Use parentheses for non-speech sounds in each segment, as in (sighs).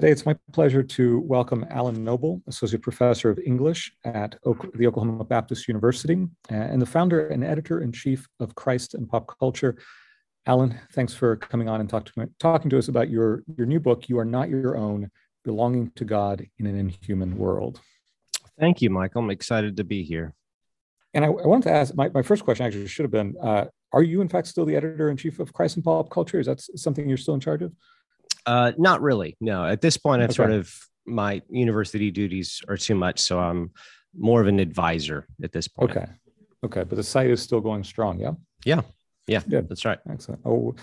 Today, it's my pleasure to welcome Alan Noble, Associate Professor of English at the Oklahoma Baptist University and the founder and editor in chief of Christ and Pop Culture. Alan, thanks for coming on and talk to, talking to us about your, your new book, You Are Not Your Own Belonging to God in an Inhuman World. Thank you, Michael. I'm excited to be here. And I, I wanted to ask my, my first question actually should have been uh, Are you, in fact, still the editor in chief of Christ and Pop Culture? Is that something you're still in charge of? Uh, not really. No, at this point, it's okay. sort of my university duties are too much, so I'm more of an advisor at this point. Okay, okay, but the site is still going strong. Yeah. Yeah. Yeah. Yeah. That's right. Excellent. Oh,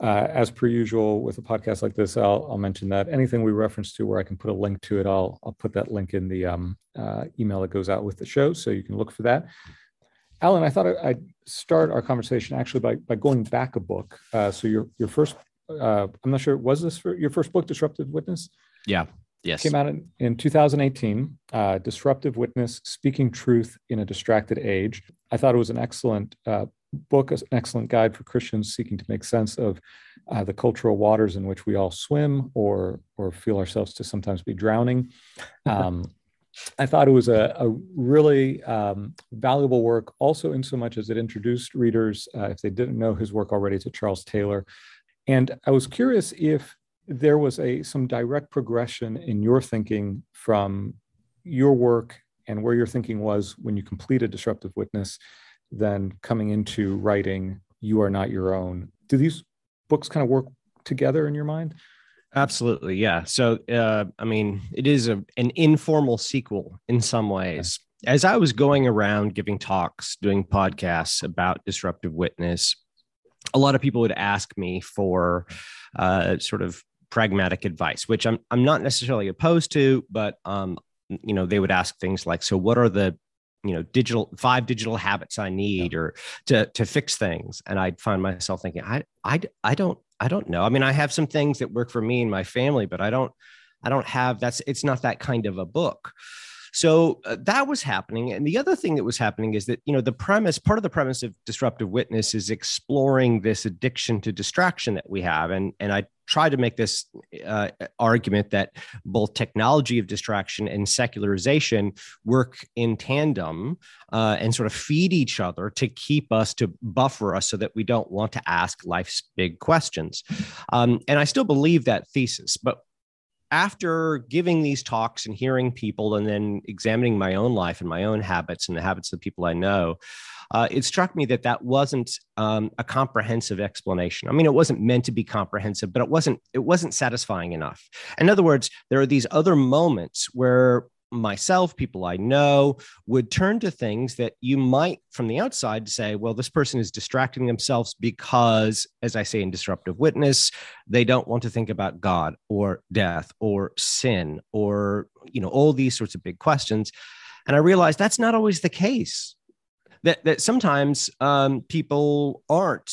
uh, as per usual with a podcast like this, I'll, I'll mention that anything we reference to where I can put a link to it, I'll I'll put that link in the um, uh, email that goes out with the show, so you can look for that. Alan, I thought I'd start our conversation actually by by going back a book. Uh, so your your first uh, I'm not sure, was this for your first book, Disruptive Witness? Yeah. Yes. Came out in, in 2018, uh, Disruptive Witness Speaking Truth in a Distracted Age. I thought it was an excellent uh, book, an excellent guide for Christians seeking to make sense of uh, the cultural waters in which we all swim or, or feel ourselves to sometimes be drowning. (laughs) Um, I thought it was a, a really um, valuable work, also in so much as it introduced readers, uh, if they didn't know his work already, to Charles Taylor, and I was curious if there was a some direct progression in your thinking from your work and where your thinking was when you completed Disruptive Witness, then coming into writing You Are Not Your Own. Do these books kind of work together in your mind? Absolutely, yeah. So, uh, I mean, it is a, an informal sequel in some ways. As I was going around giving talks, doing podcasts about Disruptive Witness, a lot of people would ask me for uh, sort of pragmatic advice, which I'm I'm not necessarily opposed to, but um, you know, they would ask things like, so what are the you know digital five digital habits i need yeah. or to to fix things? And i'd find myself thinking i i i don't i don't know. I mean i have some things that work for me and my family but i don't i don't have that's it's not that kind of a book so uh, that was happening. And the other thing that was happening is that, you know, the premise, part of the premise of disruptive witness is exploring this addiction to distraction that we have. And, and I try to make this uh, argument that both technology of distraction and secularization work in tandem uh, and sort of feed each other to keep us to buffer us so that we don't want to ask life's big questions um, and i still believe that thesis but after giving these talks and hearing people and then examining my own life and my own habits and the habits of the people I know, uh, it struck me that that wasn't um, a comprehensive explanation. I mean, it wasn't meant to be comprehensive, but it wasn't it wasn't satisfying enough. In other words, there are these other moments where myself, people I know, would turn to things that you might from the outside say, well, this person is distracting themselves because, as I say in Disruptive Witness, they don't want to think about God or death or sin or, you know, all these sorts of big questions. And I realized that's not always the case. That, that sometimes um, people aren't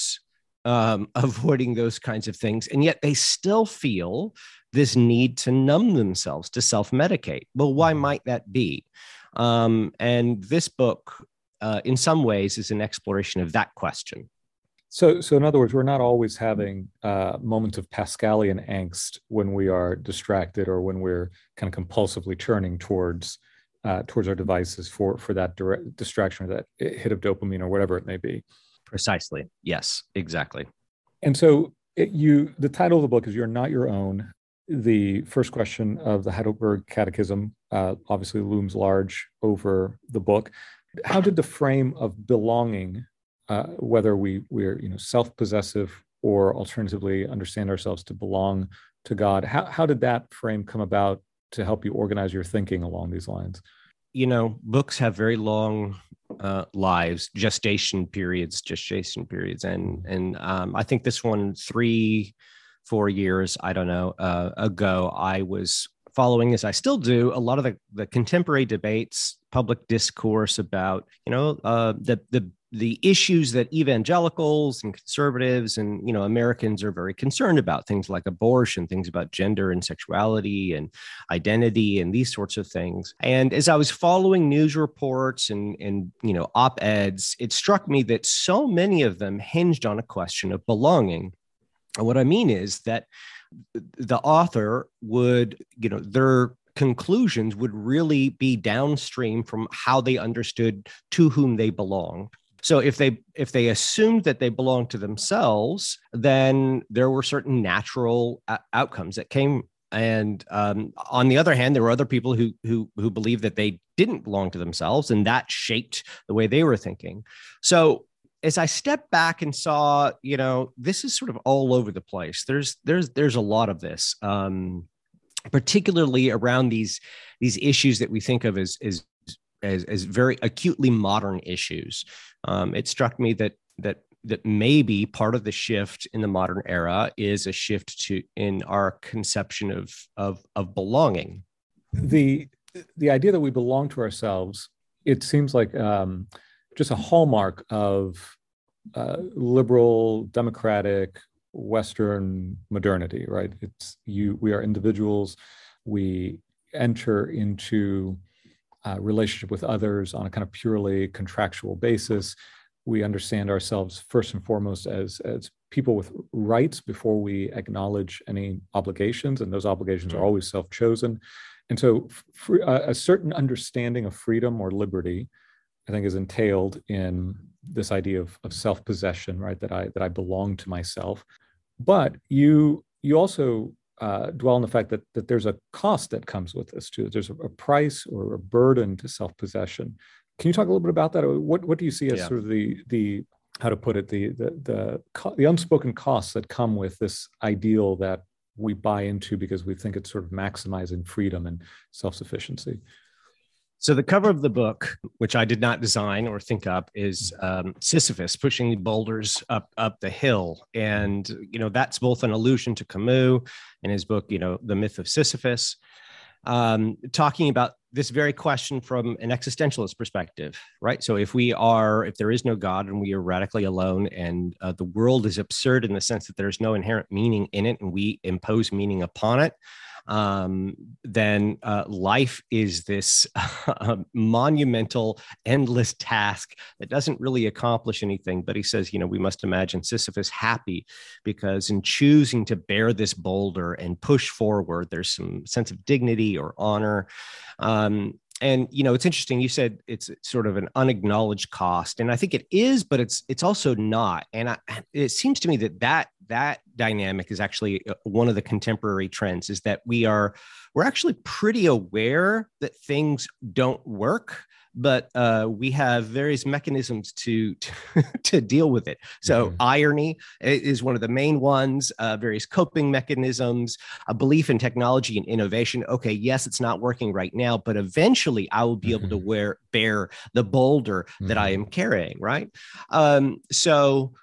um, (laughs) avoiding those kinds of things, and yet they still feel this need to numb themselves, to self medicate. Well, why mm-hmm. might that be? Um, and this book, uh, in some ways, is an exploration of that question. So, so in other words, we're not always having uh, moments of Pascalian angst when we are distracted or when we're kind of compulsively turning towards uh, towards our devices for for that direct distraction or that hit of dopamine or whatever it may be. Precisely. Yes. Exactly. And so, it, you the title of the book is "You're Not Your Own." The first question of the Heidelberg Catechism uh, obviously looms large over the book. How did the frame of belonging, uh, whether we we're you know self-possessive or alternatively understand ourselves to belong to God, how how did that frame come about to help you organize your thinking along these lines? You know, books have very long uh, lives, gestation periods, gestation periods, and and um, I think this one three four years, I don't know, uh, ago, I was following, as I still do, a lot of the, the contemporary debates, public discourse about, you know, uh, the, the, the issues that evangelicals and conservatives and you know Americans are very concerned about things like abortion things about gender and sexuality and identity and these sorts of things. And as I was following news reports and and you know op-eds it struck me that so many of them hinged on a question of belonging what I mean is that the author would, you know, their conclusions would really be downstream from how they understood to whom they belonged. So if they if they assumed that they belonged to themselves, then there were certain natural outcomes that came. And um, on the other hand, there were other people who who who believed that they didn't belong to themselves, and that shaped the way they were thinking. So as I stepped back and saw, you know, this is sort of all over the place. There's there's there's a lot of this, um, particularly around these these issues that we think of as as as, as very acutely modern issues. Um, it struck me that that that maybe part of the shift in the modern era is a shift to in our conception of of of belonging. The the idea that we belong to ourselves, it seems like um, just a hallmark of uh, liberal, democratic, Western modernity, right? It's you. We are individuals. We enter into uh, relationship with others on a kind of purely contractual basis. We understand ourselves first and foremost as as people with rights before we acknowledge any obligations, and those obligations are mm. always self-chosen. And so, a certain understanding of freedom or liberty I think is entailed in this idea of, of self-possession, right? That I that I belong to myself. But you you also uh, dwell on the fact that that there's a cost that comes with this too. There's a, a price or a burden to self-possession. Can you talk a little bit about that? What what do you see as yeah. sort of the the how to put it the the the the unspoken costs that come with this ideal that we buy into because we think it's sort of maximizing freedom and self-sufficiency? So the cover of the book, which I did not design or think up, is um, Sisyphus pushing the boulders up up the hill, and you know that's both an allusion to Camus in his book, you know, The Myth of Sisyphus, um, talking about this very question from an existentialist perspective, right? So if we are, if there is no God and we are radically alone, and uh, the world is absurd in the sense that there's no inherent meaning in it, and we impose meaning upon it um, then uh, life is this uh, (laughs) monumental, endless task that doesn't really accomplish anything. But he says, you know, we must imagine Sisyphus happy because in choosing to bear this boulder and push forward, there's some sense of dignity or honor. Um, and you know it's interesting you said it's sort of an unacknowledged cost and i think it is but it's it's also not. And I, it seems to me that that that dynamic is actually uh, one of the contemporary trends is that we are we're actually pretty aware that things don't work but uh, we have various mechanisms to to, (laughs) to deal with it. So mm-hmm. irony is one of the main ones. Uh, various coping mechanisms, a belief in technology and innovation. Okay, yes, it's not working right now, but eventually I will be mm-hmm. able to mm-hmm. wear bear the boulder mm-hmm. that I mm-hmm. am carrying. Right. Um, so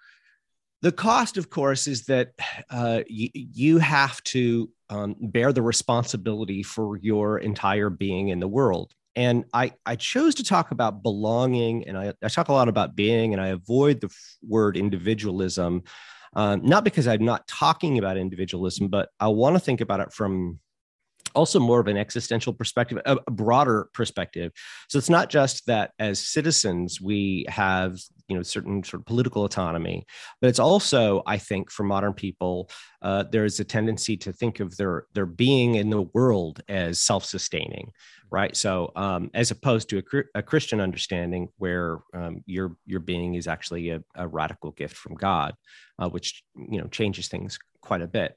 the cost, of course, is that uh, y- you have to um, bear the responsibility for your entire being in the world. And I, I chose to talk about belonging, and I, I talk a lot about being, and I avoid the word individualism, um, not because I'm not talking about individualism, but I want to think about it from also more of an existential perspective, a, broader perspective. So it's not just that as citizens we have you know certain sort of political autonomy, but it's also I think for modern people uh, there is a tendency to think of their their being in the world as self-sustaining, right? So um, as opposed to a, a Christian understanding where um, your your being is actually a, a radical gift from God, uh, which you know changes things quite a bit.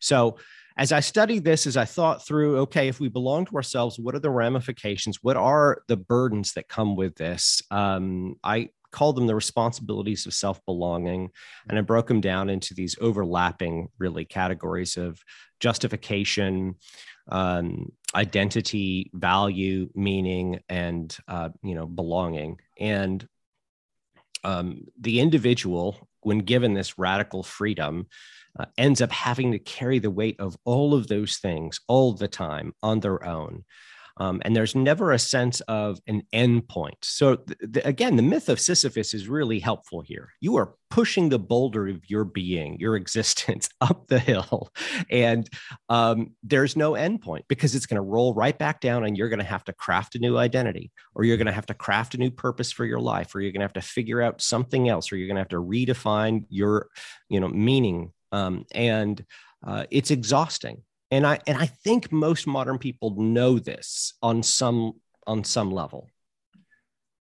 So as I studied this, as I thought through, okay, if we belong to ourselves, what are the ramifications? What are the burdens that come with this? Um, I called them the responsibilities of self belonging. And I broke them down into these overlapping, really, categories of justification, um, identity, value, meaning, and, uh, you know, belonging. And um, the individual, when given this radical freedom, uh, ends up having to carry the weight of all of those things all the time on their own. Um, and there's never a sense of an end point. So, th- again, the myth of Sisyphus is really helpful here. You are pushing the boulder of your being, your (laughs) existence up the hill, and um, there's no end point because it's going to roll right back down, and you're going to have to craft a new identity, or you're going to have to craft a new purpose for your life, or you're going to have to figure out something else, or you're going to have to redefine your, you know, meaning um, and uh, it's exhausting. And I and I think most modern people know this on some on some level.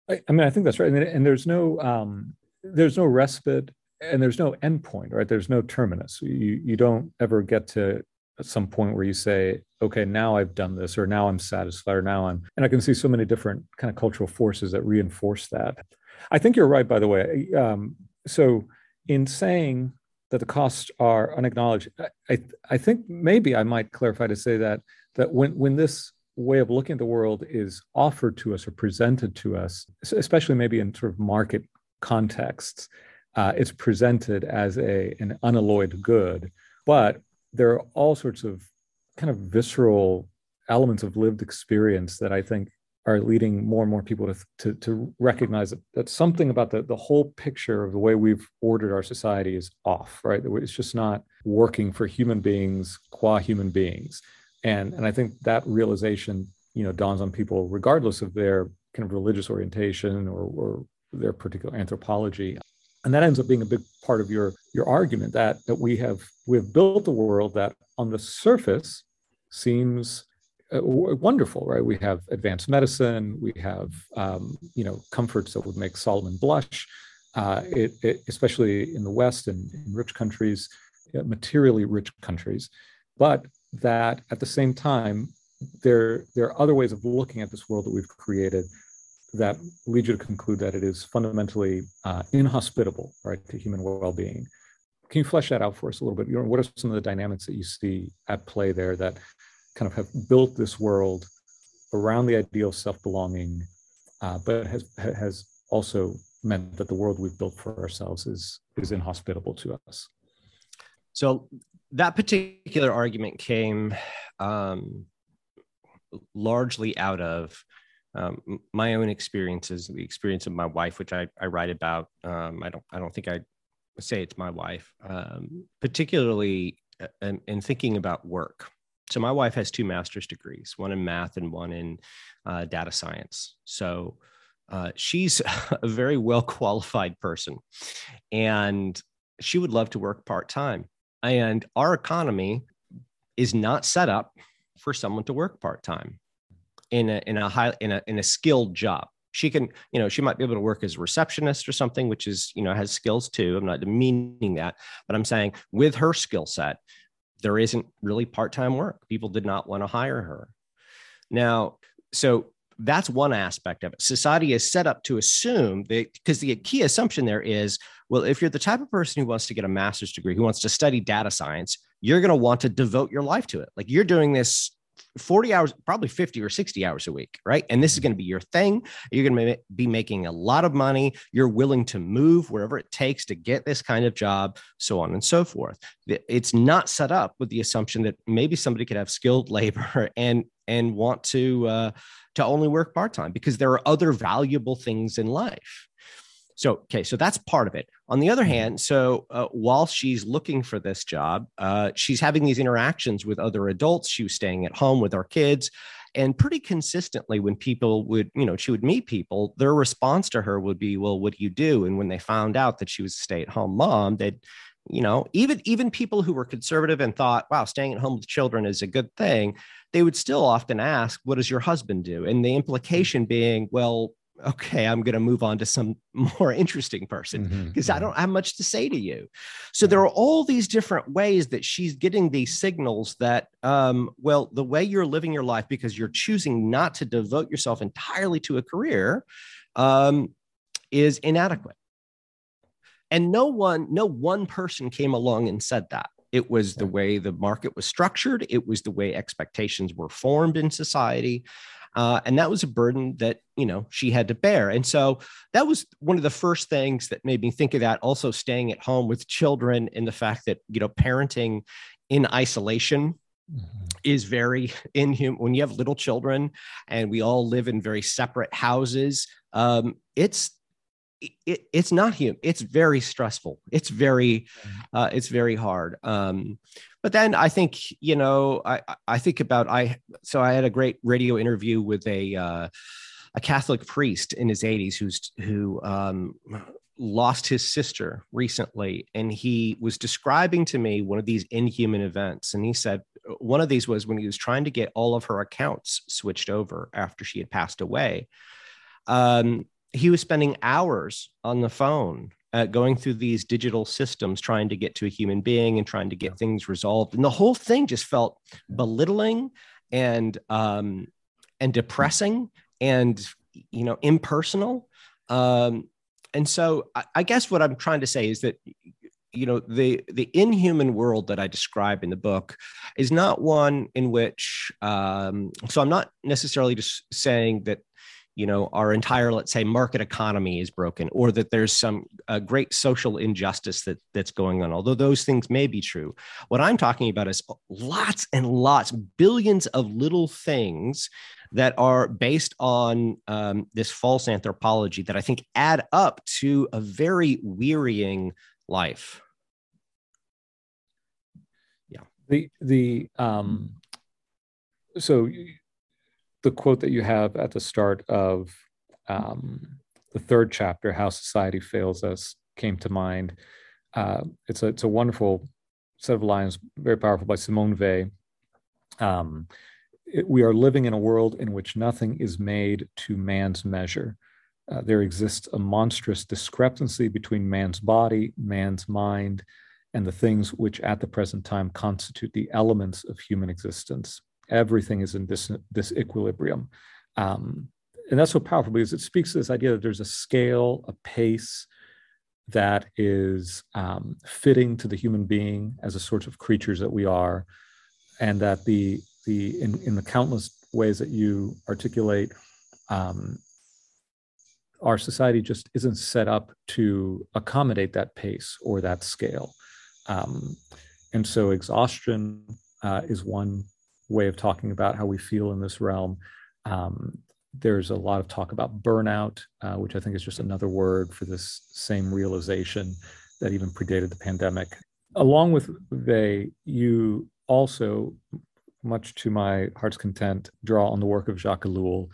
I, I mean, I think that's right. And, and there's no um, there's no respite and there's no endpoint, right? There's no terminus. You you don't ever get to some point where you say, okay, now I've done this, or now I'm satisfied, or now I'm, and I can see so many different kind of cultural forces that reinforce that. I think you're right, by the way. Um, so in saying that the costs are unacknowledged, I, I think maybe I might clarify to say that that when when this way of looking at the world is offered to us or presented to us, especially maybe in sort of market contexts, uh, it's presented as a an unalloyed good. But there are all sorts of kind of visceral elements of lived experience that I think are leading more and more people to, to, to recognize that, that something about the, the whole picture of the way we've ordered our society is off, right? It's just not working for human beings qua human beings. And, and I think that realization, you know, dawns on people regardless of their kind of religious orientation or, or their particular anthropology. And that ends up being a big part of your, your argument that, that we have we've built a world that on the surface seems wonderful, right? We have advanced medicine, we have um, you know comforts that would make Solomon blush, uh, it, it, especially in the West and in rich countries, materially rich countries, but that at the same time there there are other ways of looking at this world that we've created that lead you to conclude that it is fundamentally uh, inhospitable, right, to human well-being. Can you flesh that out for us a little bit? You know, what are some of the dynamics that you see at play there that kind of have built this world around the ideal of self-belonging, uh, but has has also meant that the world we've built for ourselves is is inhospitable to us. So that particular argument came um, largely out of um, my own experiences, the experience of my wife, which I, I write about. Um, I don't I don't think I say it's my wife, um, particularly uh, in, in thinking about work so my wife has two master's degrees, one in math and one in uh, data science. So uh, she's (laughs) a very well qualified person, and she would love to work part time. And our economy is not set up for someone to work part time in a in a high in a in a skilled job. She can, you know, she might be able to work as a receptionist or something, which is, you know, has skills too. I'm not demeaning that, but I'm saying with her skill set, there isn't really part-time work. People did not want to hire her. Now, so that's one aspect of it. Society is set up to assume that because the key assumption there is, well, if you're the type of person who wants to get a master's degree, who wants to study data science, you're going to want to devote your life to it. Like you're doing this 40 hours, probably 50 or 60 hours a week, right? And this is going to be your thing. You're going to be making a lot of money. You're willing to move wherever it takes to get this kind of job, so on and so forth. It's not set up with the assumption that maybe somebody could have skilled (laughs) labor and and want to uh, to only work part time because there are other valuable things in life. So, okay, so that's part of it. On the other mm-hmm. hand, so uh, while she's looking for this job, uh, she's having these interactions with other adults. She was staying at home with our kids. And pretty consistently, when people would, you know, she would meet people, their response to her would be, Well, what do you do? And when they found out that she was a stay at home mom, they'd, you know, even even people who were conservative and thought, wow, staying at home with children is a good thing, they would still often ask, What does your husband do? And the mm-hmm. implication being, well, okay, I'm going to move on to some (laughs) more interesting person because mm-hmm. I don't have much to say to you. So there are all these different ways that she's getting these signals that, um, well, the way you're living your life because you're choosing not to devote yourself entirely to a career um, is inadequate. And no one, no one person came along and said that. It was the way the market was structured. It was the way expectations were formed in society. Uh, and that was a burden that, you know, she had to bear. And so that was one of the first things that made me think of that. Also, staying at home with children and the fact that, you know, parenting in isolation Mm-hmm. is very (laughs) inhuman when you have little children and we all live in very separate houses um, it's it, it's not human it's very stressful it's very uh, it's very hard um, but then I think you know I I think about I so I had a great radio interview with a uh, a Catholic priest in his 80s who's who um, lost his sister recently, and he was describing to me one of these inhuman events. And he said one of these was when he was trying to get all of her accounts switched over after she had passed away. Um, he was spending hours on the phone uh, going through these digital systems trying to get to a human being and trying to get things resolved. And the whole thing just felt belittling and um, and depressing and you know impersonal. Um, and so I, I guess what i'm trying to say is that you know the the inhuman world that i describe in the book is not one in which um, so i'm not necessarily just saying that you know our entire let's say market economy is broken or that there's some uh, great social injustice that that's going on although those things may be true. What i'm talking about is lots and lots billions of little things that are based on um, this false anthropology that i think add up to a very wearying life. Yeah the the um so the quote that you have at the start of um, the third chapter, "How Society Fails Us," came to mind. Uh, it's a it's a wonderful set of lines, very powerful by Simone Weil. Um, it, we are living in a world in which nothing is made to man's measure. Uh, there exists a monstrous discrepancy between man's body, man's mind, and the things which at the present time constitute the elements of human existence everything is in this this equilibrium. Um, and that's so powerful because it speaks to this idea that there's a scale a pace that is um, fitting to the human being as a sort of creatures that we are and that the the in, in the countless ways that you articulate um, our society just isn't set up to accommodate that pace or that scale. Um, and so exhaustion uh, is one way of talking about how we feel in this realm. Um, there's a lot of talk about burnout, uh, which I think is just another word for this same realization that even predated the pandemic. Along with they, you also, much to my heart's content, draw on the work of Jacques Ellul.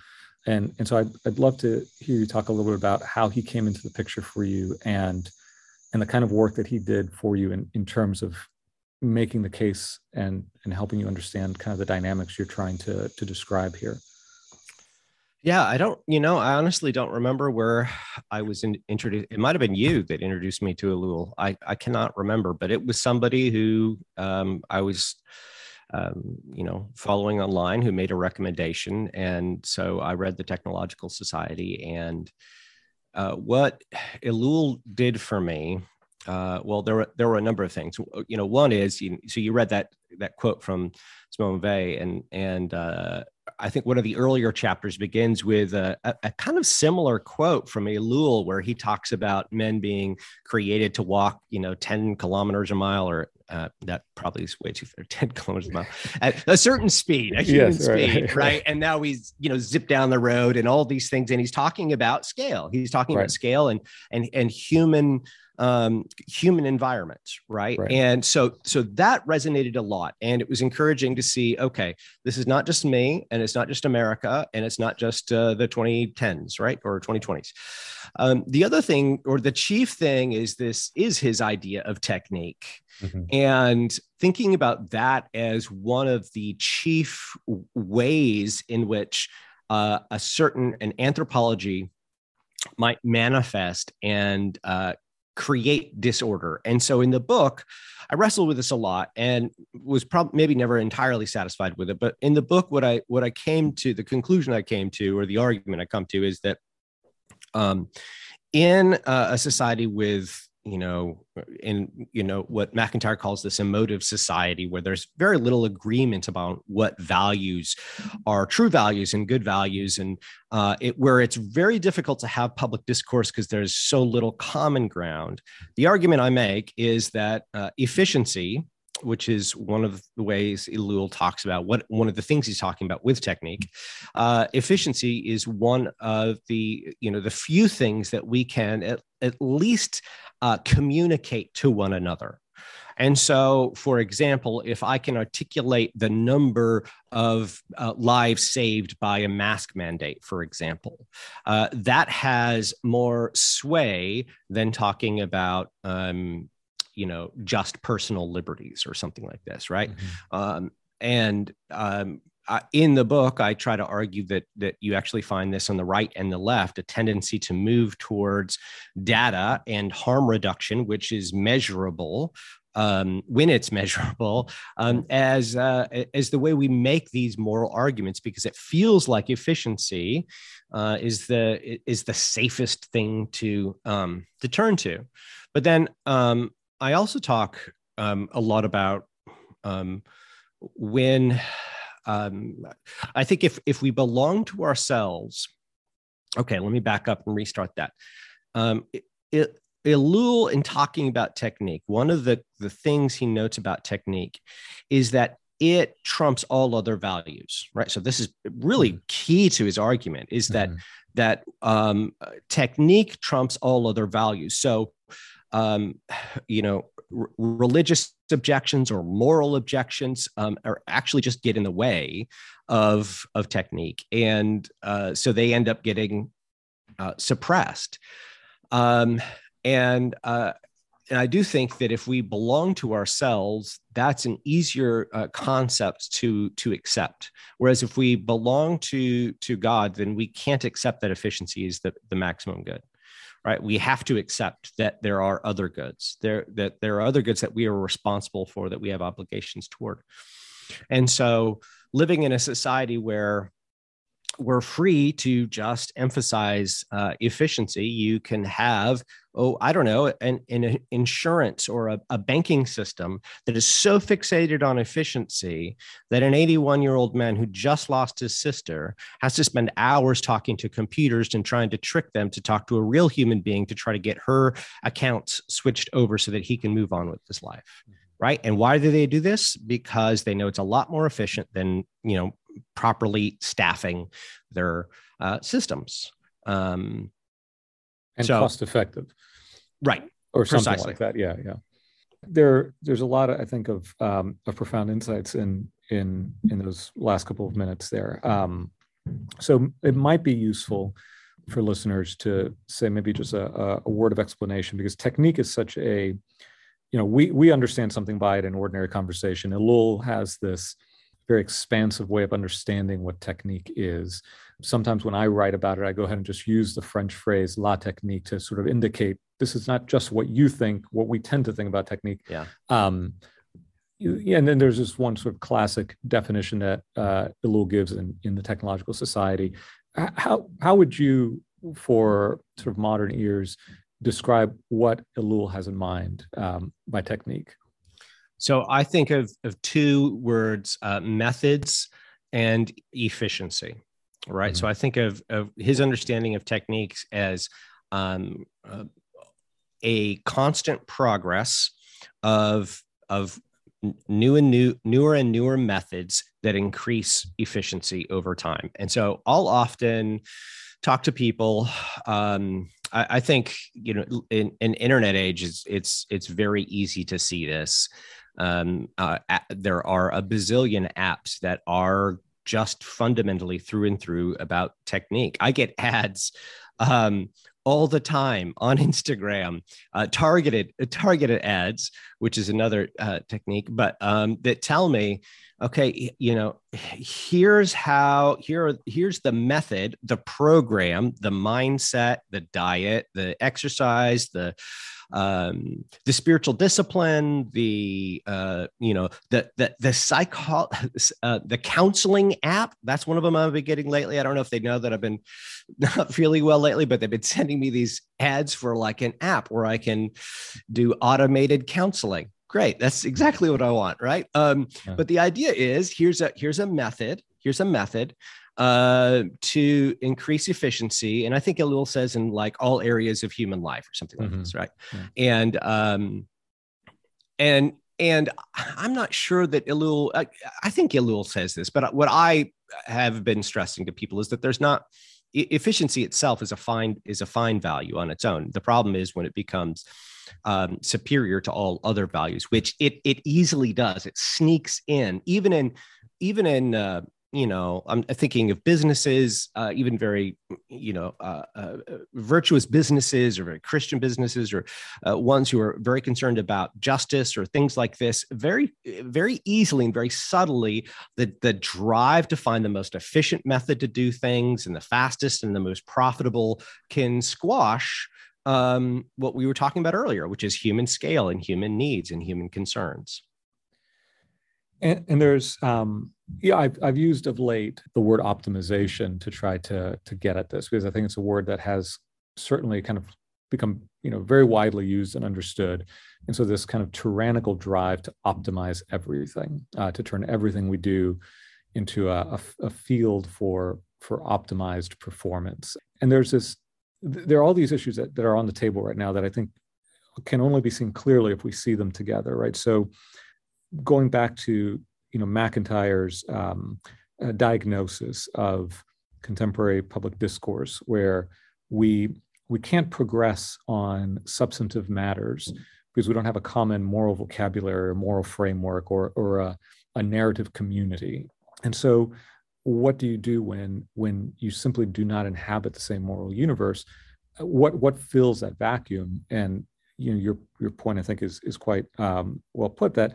And, and so I'd, I'd love to hear you talk a little bit about how he came into the picture for you and and the kind of work that he did for you in, in terms of making the case and and helping you understand kind of the dynamics you're trying to to describe here yeah i don't you know i honestly don't remember where i was in, introduced it might have been you that introduced me to Ellul. i i cannot remember but it was somebody who um, i was um, you know following online who made a recommendation and so i read the technological society and uh, what Ellul did for me uh, well, there were there were a number of things. You know, one is you, so you read that that quote from Simone Weil, and and uh, I think one of the earlier chapters begins with a, a, a, kind of similar quote from Ellul, where he talks about men being created to walk, you know, ten kilometers a mile, or uh, that probably is way too far, (laughs) ten kilometers a mile at a certain speed, a human yes, right, speed, (laughs) right? And now he's you know zipped down the road and all these things, and he's talking about scale. He's talking right. about scale and and and human um, human environments, right? right? And so, so that resonated a lot, and it was encouraging to see. Okay, this is not just me, and it's not just America, and it's not just uh, the 2010s, right, or 2020s. Um, the other thing, or the chief thing, is this is his idea of technique, mm-hmm. and thinking about that as one of the chief ways in which uh, a certain an anthropology might manifest and uh, create disorder. And so in the book, I wrestled with this a lot and was probably maybe never entirely satisfied with it. But in the book, what I what I came to, the conclusion I came to, or the argument I come to, is that um, in uh, a society with you know, in you know what MacIntyre calls this emotive society, where there's very little agreement about what values are true values and good values, and uh, it, where it's very difficult to have public discourse because there's so little common ground. The argument I make is that uh, efficiency, which is one of the ways Ellul talks about what one of the things he's talking about with technique. Uh, efficiency is one of the you know the few things that we can at, at least uh, communicate to one another. And so, for example, if I can articulate the number of uh, lives saved by a mask mandate, for example, uh, that has more sway than talking about. Um, you know, just personal liberties or something like this, right? Mm-hmm. Um, and um, I, in the book, I try to argue that that you actually find this on the right and the left a tendency to move towards data and harm reduction, which is measurable. Um, when it's (laughs) measurable, um, as uh, as the way we make these moral arguments, because it feels like efficiency uh, is the is the safest thing to um, to turn to. But then um, I also talk um, a lot about um, when um, I think if if we belong to ourselves, okay, let me back up and restart that. Um, it, it, Ellul, in talking about technique, one of the the things he notes about technique is that it trumps all other values, right? So this is really mm-hmm. key to his argument: is that mm-hmm. that um, technique trumps all other values. So um, (sighs) you know, r- religious objections or moral objections um, are actually just get in the way of of technique, and uh, so they end up getting uh, suppressed. Um, and uh, and I do think that if we belong to ourselves, that's an easier uh, concept to to accept. Whereas if we belong to to God, then we can't accept that efficiency is the, the maximum good right? We have to accept that there are other goods there that there are other goods that we are responsible for that we have obligations toward. And so living in a society where we're free to just emphasize uh, efficiency. You can have, oh, I don't know, an, an insurance or a, a, banking system that is so fixated on efficiency that an 81 year old man who just lost his sister has to spend hours talking to computers and trying to trick them to talk to a real human being to try to get her accounts switched over so that he can move on with his life. Mm-hmm. Right. And why do they do this? Because they know it's a lot more efficient than, you know, properly staffing their uh, systems. Um, and so, cost effective. Right. Or something Precisely. like that. Yeah. Yeah. There, there's a lot, of, I think, of um, of profound insights in in in those last couple of minutes there. Um, so it might be useful for listeners to say maybe just a, a word of explanation because technique is such a you know we we understand something by it in ordinary conversation. Ellul has this very expansive way of understanding what technique is. Sometimes when I write about it, I go ahead and just use the French phrase la technique to sort of indicate this is not just what you think, what we tend to think about technique. Yeah. Um, and then there's this one sort of classic definition that uh, Ellul gives in, in the technological society. How how would you, for sort of modern ears, describe what Ellul has in mind um, by technique? So I think of, of two words uh, methods and efficiency, right? Mm-hmm. So I think of, of his understanding of techniques as um, uh, a constant progress of, of new and new newer and newer methods that increase efficiency over time and so i'll often talk to people um, I, I, think you know in an internet age it's it's it's very easy to see this um, uh, there are a bazillion apps that are just fundamentally through and through about technique. I get ads um, all the time on (laughs) Instagram, uh, targeted targeted ads, which is another uh, technique, but um, that tell me, okay, you know, here's how here here's the method, the program, the mindset, the diet, the exercise, the um, the spiritual discipline, the uh, you know the the the psycho uh, the counseling app. That's one of them I've been getting lately. I don't know if they know that I've been (laughs) not feeling well lately, but they've been sending me these ads for like an app where I can do automated counseling great that's exactly what i want right um, yeah. but the idea is here's a here's a method here's a method uh, to increase efficiency. And I think Ellul says in like all areas of human life or something like mm-hmm. this, right? Yeah. And um, and and I'm not sure that Ellul. I, I think Ellul says this, but what I have been stressing to people is that there's not efficiency itself is a fine is a fine value on its own. The problem is when it becomes um, superior to all other values, which it it easily does. It sneaks in, even in even in uh, you know, I'm thinking of businesses, uh, even very, you know, uh, uh, virtuous businesses or very Christian businesses or uh, ones who are very concerned about justice or things like this. Very, very easily and very subtly, the the drive to find the most efficient method to do things and the fastest and the most profitable can squash um, what we were talking about earlier, which is human scale and human needs and human concerns. And, and there's um, yeah, I've, I've used of late the word optimization to try to to get at this because I think it's a word that has certainly kind of become you know very widely used and understood. And so this kind of tyrannical drive to optimize everything uh, to turn everything we do into a, a, a, field for for optimized performance. And there's this there are all these issues that, that are on the table right now that i think can only be seen clearly if we see them together right? So going back to you know MacIntyre's um, uh, diagnosis of contemporary public discourse, where we we can't progress on substantive matters because we don't have a common moral vocabulary or moral framework or or a, a narrative community. And so, what do you do when when you simply do not inhabit the same moral universe? What what fills that vacuum? And you know your your point I think is is quite um, well put that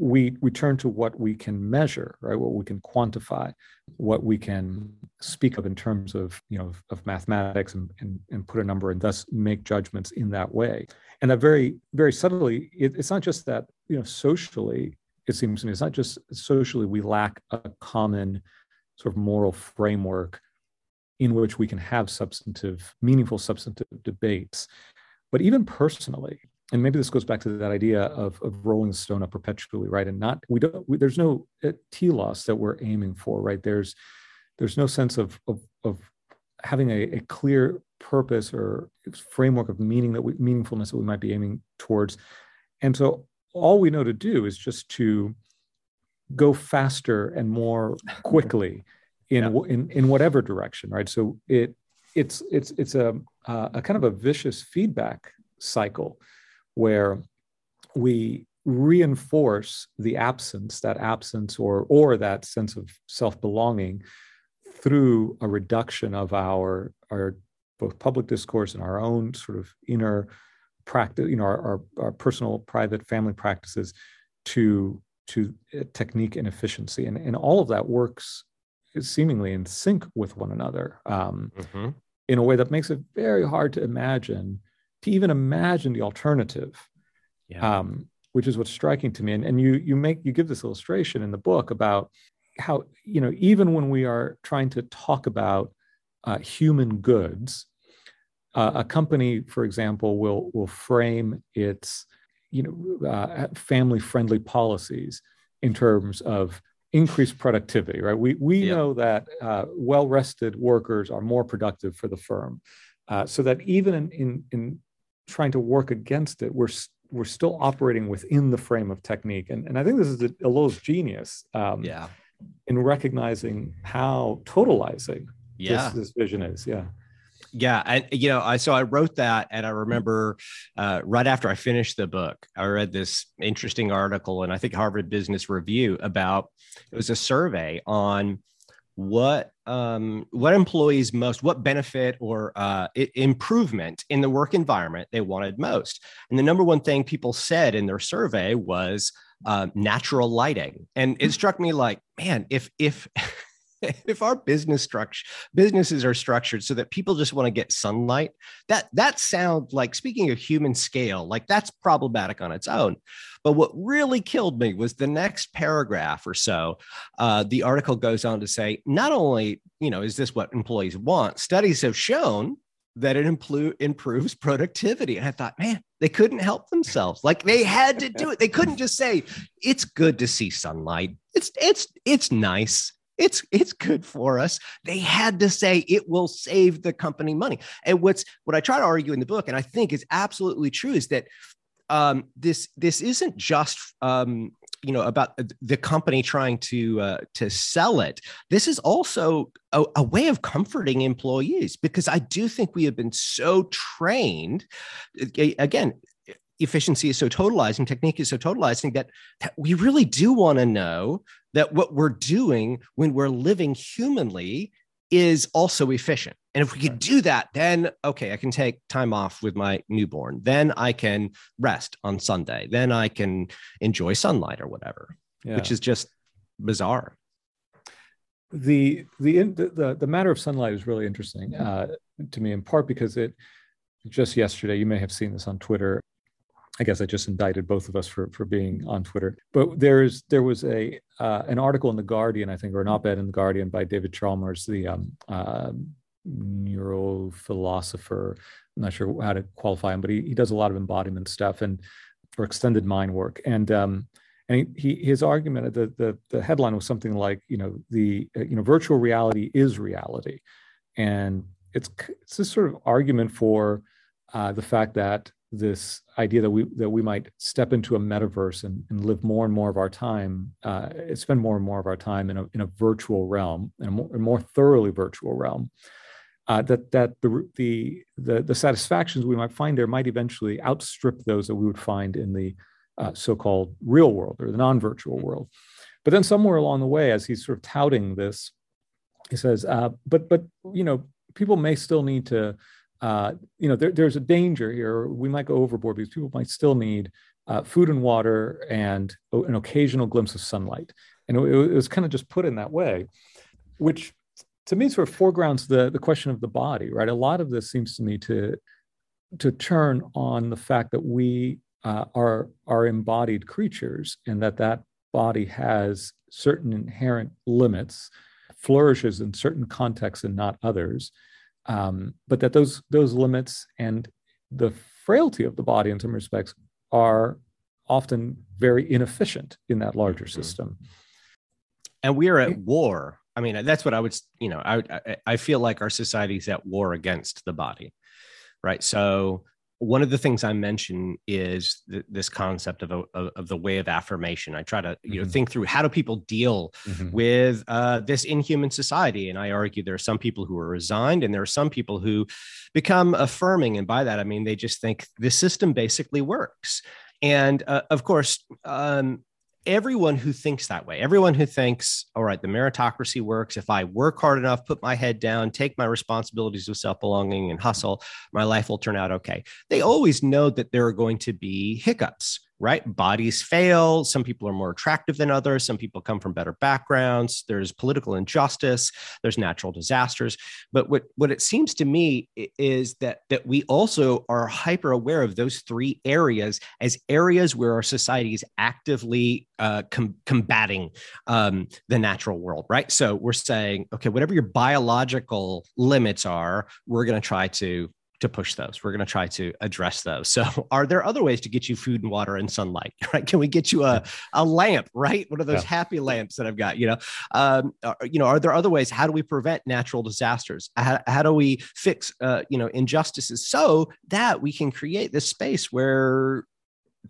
we we turn to what we can measure right? What we can quantify what we can speak of in terms of you know of mathematics and and, and put a number and thus make judgments in that way. And that very very subtly it, it's not just that you know socially it seems to me it's not just socially we lack a common sort of moral framework in which we can have substantive meaningful substantive debates but even personally and maybe this goes back to that idea of, of rolling the stone up perpetually right? And not we don't we, there's no uh, telos that we're aiming for right? There's there's no sense of of, of having a, a clear purpose or framework of meaning that we meaningfulness that we might be aiming towards. And so all we know to do is just to go faster and more (laughs) quickly in yeah. in in whatever direction right? So it it's it's it's a a kind of a vicious feedback cycle where we reinforce the absence, that absence or, or that sense of self-belonging through a reduction of our, our both public discourse and our own sort of inner practice, you know, our, our, our personal, private, family practices to to technique and efficiency. And, and all of that works seemingly in sync with one another um, mm-hmm. in a way that makes it very hard to imagine to even imagine the alternative yeah. um, which is what's striking to me and, and you you make you give this illustration in the book about how you know even when we are trying to talk about uh, human goods uh, a company for example will will frame its you know uh, family friendly policies in terms of increased productivity right we we yeah. know that uh, well rested workers are more productive for the firm uh, so that even in, in in trying to work against it, we're we're still operating within the frame of technique. And, and I think this is Ellul's genius um, yeah. in recognizing how totalizing yeah. this, this vision is. Yeah. Yeah, and you know, I so I wrote that, and I remember uh, right after I finished the book, I read this interesting article, and I think Harvard Business Review about it was a survey on what um, what employees most what benefit or uh, improvement in the work environment they wanted most and the number one thing people said in their survey was uh, natural lighting and it hmm. struck me like man if if (laughs) (laughs) if our business structure businesses are structured so that people just want to get sunlight that that sounds like speaking of human scale like that's problematic on its own but what really killed me was the next paragraph or so uh, the article goes on to say not only you know is this what employees want studies have shown that it impl- improves productivity. And I thought, man, they couldn't help themselves. Like they had to do it. They couldn't just say, it's good to see sunlight. It's it's it's nice it's it's good for us. They had to say it will save the company money. And what's what i try to argue in the book and i think is absolutely true is that um, this this isn't just um, you know about the company trying to uh, to sell it. This is also a, a, way of comforting employees because i do think we have been so trained again efficiency is so totalizing, technique is so totalizing that, that we really do want to know that what we're doing when we're living humanly is also efficient. And if we could do that, then okay, I can take time off with my newborn. Then I can rest on Sunday. Then I can enjoy sunlight or whatever, yeah. which is just bizarre. The, the the the matter of sunlight is really interesting uh, to me, in part because it just yesterday you may have seen this on Twitter. I guess I just indicted both of us for for being on Twitter. But there's there was a uh, an article in the Guardian, I think, or an op-ed in the Guardian by David Chalmers, the um, uh, neurophilosopher. I'm not sure how to qualify him, but he, he does a lot of embodiment stuff and for extended mind work. And um, and he, he, his argument, the, the the headline was something like, you know, the you know virtual reality is reality, and it's it's this sort of argument for uh, the fact that this idea that we that we might step into a metaverse and, and live more and more of our time, uh, spend more and more of our time in a in a virtual realm, in a more, a more thoroughly virtual realm. Uh, that that the, the the the satisfactions we might find there might eventually outstrip those that we would find in the uh, so-called real world or the non-virtual world. But then somewhere along the way, as he's sort of touting this, he says, uh, "But but you know, people may still need to." Uh, you know, there, there's a danger here. We might go overboard because people might still need uh, food and water and an occasional glimpse of sunlight. And it, it, was kind of just put in that way, which to me sort of foregrounds the, the question of the body, right? A lot of this seems to me to, to turn on the fact that we uh, are, are embodied creatures and that that body has certain inherent limits, flourishes in certain contexts and not others um, but that those those limits and the frailty of the body in some respects are often very inefficient in that larger mm-hmm. system. And we are at war. I mean, that's what I would, you know, I, I, I feel like our society is at war against the body, right? So one of the things I mention is th- this concept of, a, of the way of affirmation. I try to you know mm-hmm. think through how do people deal mm-hmm. with uh, this inhuman society, and I argue there are some people who are resigned, and there are some people who become affirming, and by that I mean they just think this system basically works. And uh, of course, um, everyone who thinks that way, everyone who thinks, all right, the meritocracy works. If I work hard enough, put my head down, take my responsibilities of self belonging and hustle, my life will turn out okay. They always know that there are going to be hiccups right? Bodies fail. Some people are more attractive than others. Some people come from better backgrounds. There's political injustice. There's natural disasters. But what, what it seems to me is that, that we also are hyper aware of those three areas as areas where our society is actively uh, com- combating um, the natural world, right? So we're saying, okay, whatever your biological limits are, we're going to try to to push those. We're going to try to address those. So, (laughs) are there other ways to get you food and water and sunlight? (laughs) Right? Can we get you a, a lamp? Right? One of those yeah. happy lamps that I've got. You know, um, are, you know, are there other ways? How do we prevent natural disasters? How, how do we fix uh, you know injustices so that we can create this space where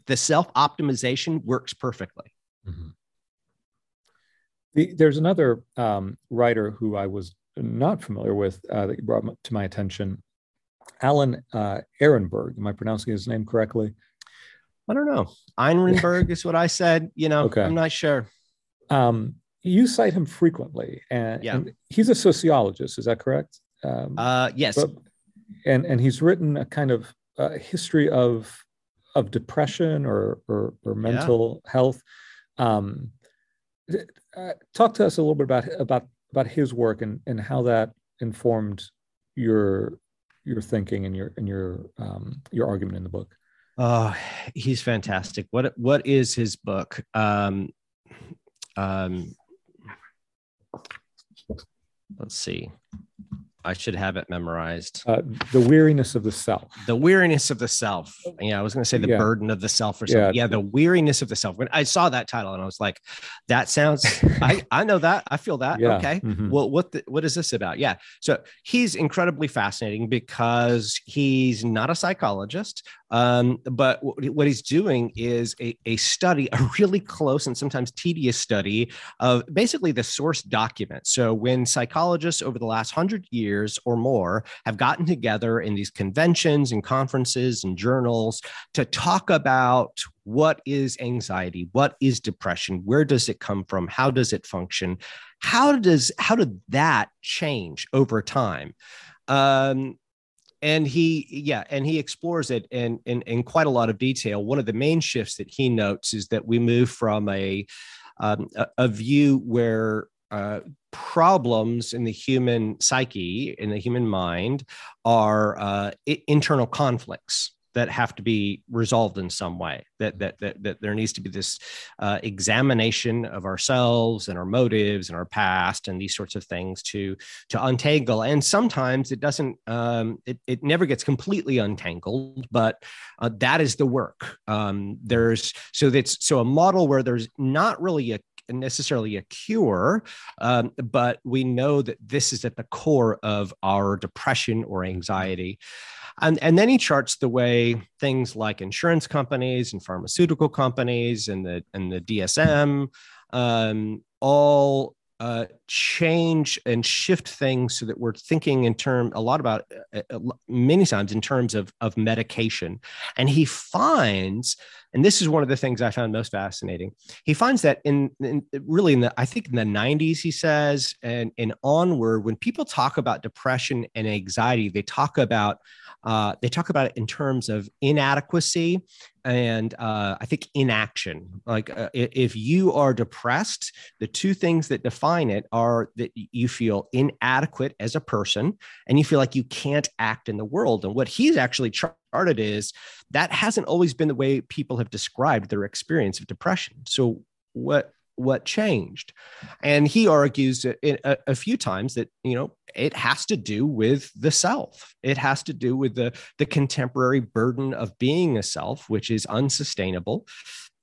the self optimization works perfectly? Mm-hmm. The, there's another um, writer who I was not familiar with uh, that you brought to my attention Alan uh, Ehrenberg. Am I pronouncing his name correctly? I don't know. Ehrenberg is what I said. You know, okay. I'm not sure. Um, you cite him frequently, and, yeah. and, he's a sociologist. Is that correct? Um, uh, yes. But, and and he's written a kind of uh, history of of depression or or, or mental yeah. health. Um, uh, talk to us a little bit about about about his work and and how that informed your your thinking and your and your um, your argument in the book. Oh, he's fantastic. What what is his book? Um, um, let's see. I should have it memorized. Uh, the weariness of the self. The weariness of the self. Yeah, I was going to say the yeah. burden of the self or something. Yeah. yeah, the weariness of the self. When I saw that title and I was like, that sounds. (laughs) I I know that. I feel that. Yeah. Okay. Mm-hmm. Well, what the, what is this about? Yeah. So he's incredibly fascinating because he's not a psychologist. Um, but w- what he's doing is a, a study, a really close and sometimes tedious study of basically the source document. So when psychologists over the last hundred years or more have gotten together in these conventions and conferences and journals to talk about what is anxiety what is depression where does it come from how does it function how does how did that change over time um, and he yeah and he explores it in, in in quite a lot of detail. One of the main shifts that he notes is that we move from a um, a, a, view where uh, problems in the human psyche in the human mind are uh, internal conflicts that have to be resolved in some way that that that, that there needs to be this uh, examination of ourselves and our motives and our past and these sorts of things to to untangle and sometimes it doesn't um, it, it never gets completely untangled but uh, that is the work um, there's so that's so a model where there's not really a necessarily a cure, um, but we know that this is at the core of our depression or anxiety. And, and then he charts the way things like insurance companies and pharmaceutical companies and the and the DSM um, all uh, change and shift things so that we're thinking in term a lot about uh, uh, many times in terms of of medication and he finds and this is one of the things i found most fascinating he finds that in, in really in the i think in the 90s he says and and onward when people talk about depression and anxiety they talk about uh, they talk about it in terms of inadequacy and uh, I think inaction. Like uh, if you are depressed, the two things that define it are that you feel inadequate as a person and you feel like you can't act in the world. And what he's actually charted is that hasn't always been the way people have described their experience of depression. So what what changed and he argues a, a, few times that you know it has to do with the self it has to do with the the contemporary burden of being a self which is unsustainable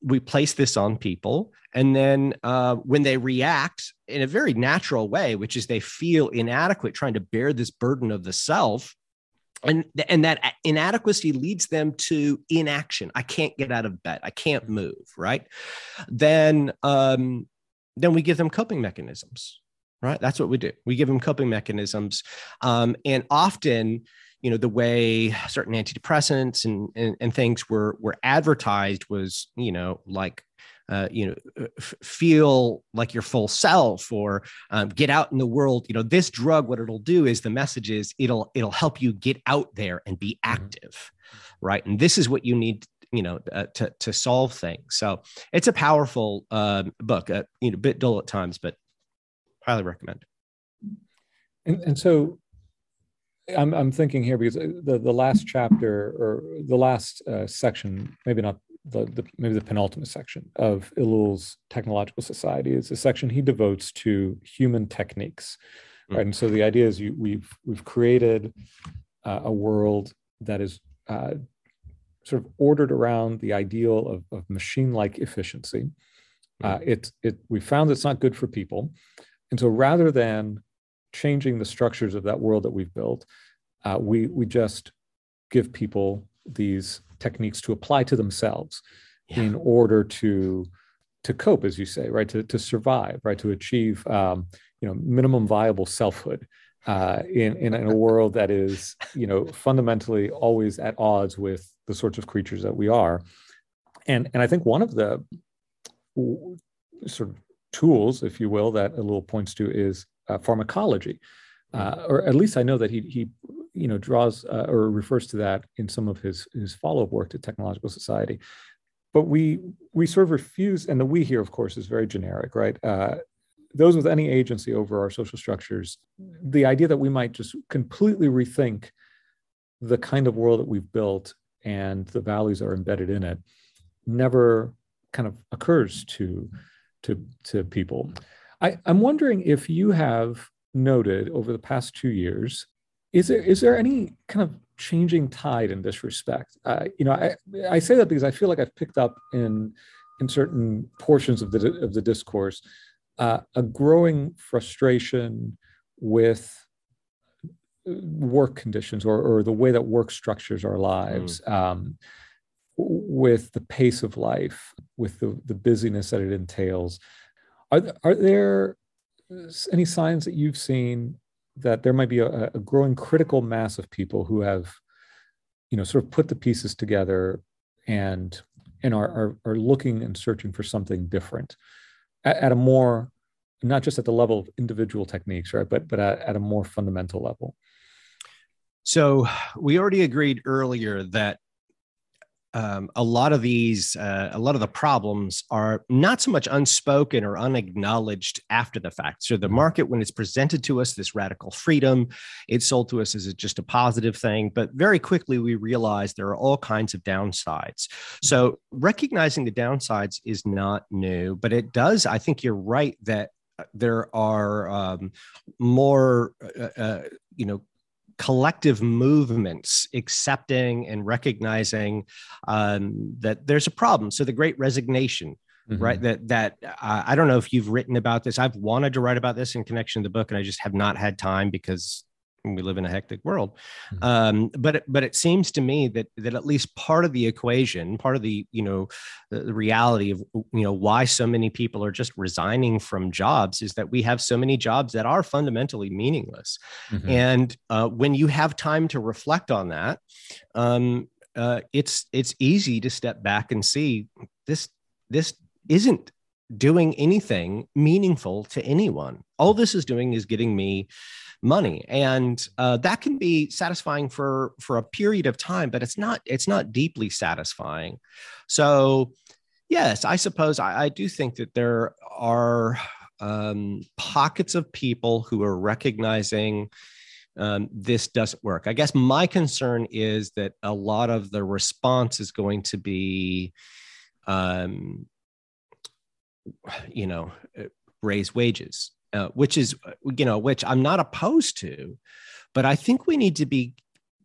we place this on people and then uh, when they react in a very natural way which is they feel inadequate trying to bear this burden of the self and and that inadequacy leads them to inaction. I can't get out of bed. I can't move right? Then um then we give them coping mechanisms right? That's what we do. We give them coping mechanisms um and often you know the way certain antidepressants and, and, and things were were advertised was you know like uh, you know uh, f- feel like your full self or um, get out in the world. You know this drug what it'll do is the message is it'll it'll help you get out there and be mm-hmm. active right? And this is what you need you know uh, to to solve things. So it's a powerful um, book. Uh, you know a bit dull at times but highly recommend. And, and so I'm, I'm thinking here because the, the last chapter or the last uh, section, maybe not the, the, maybe the penultimate section of Ellul's Technological Society is a section he devotes to human techniques, mm. right? And so the idea is you, we've we've created uh, a world that is uh, sort of ordered around the ideal of, of machine-like efficiency. Uh, mm. it it we found it's not good for people, and so rather than changing the structures of that world that we've built, uh, we we just give people these techniques to apply to themselves yeah. in order to to cope as you say right? To, to survive right? To achieve um, you know minimum viable selfhood uh, in, in, in a world that is you know fundamentally always at odds with the sorts of creatures that we are. And and i think one of the sort of tools if you will that Ellul points to is uh, pharmacology. Uh, mm-hmm. or at least i know that he he you know draws uh, or refers to that in some of his his follow-up work to technological society. But we we sort of refuse and the we here of course is very generic right? Uh, those with any agency over our social structures the idea that we might just completely rethink the kind of world that we've built and the values that are embedded in it never kind of occurs to to to people I, i'm wondering if you have noted over the past two years is there is there any kind of changing tide in this respect? Uh, you know, I, I say that because I feel like I've picked up in in certain portions of the of the discourse uh, a growing frustration with work conditions or, or the way that work structures our lives mm. um, with the pace of life with the, the busyness that it entails are, are there uh, any signs that you've seen that there might be a, a growing critical mass of people who have you know sort of put the pieces together and and are, are, are looking and searching for something different at, at, a more not just at the level of individual techniques right but but at, at a more fundamental level? So we already agreed earlier that um, a lot of these, uh, a lot of the problems are not so much unspoken or unacknowledged after the fact. So the market, when it's presented to us, this radical freedom, it's sold to us as just a positive thing. But very quickly, we realize there are all kinds of downsides. So recognizing the downsides is not new, but it does. I think you're right that uh, there are um, more, uh, uh, you know, collective movements accepting and recognizing um, that there's a problem. So the Great Resignation. Mm-hmm. right that that uh, i don't know if you've written about this i've wanted to write about this in connection to the book and i just have not had time because we live in a hectic world. Mm-hmm. Um, but but it seems to me that that at least part of the equation, part of the you know the, the, reality of you know why so many people are just resigning from jobs is that we have so many jobs that are fundamentally meaningless. Mm-hmm. And uh, when you have time to reflect on that, um, uh, it's it's easy to step back and see this this isn't doing anything meaningful to anyone. All this is doing is getting me money and uh, that can be satisfying for for a period of time but it's not it's not deeply satisfying so yes i suppose i, I do think that there are um, pockets of people who are recognizing um, this doesn't work. I guess my concern is that a lot of the response is going to be, um, you know, raise wages uh, which is uh, you know which I'm not opposed to, but I think we need to be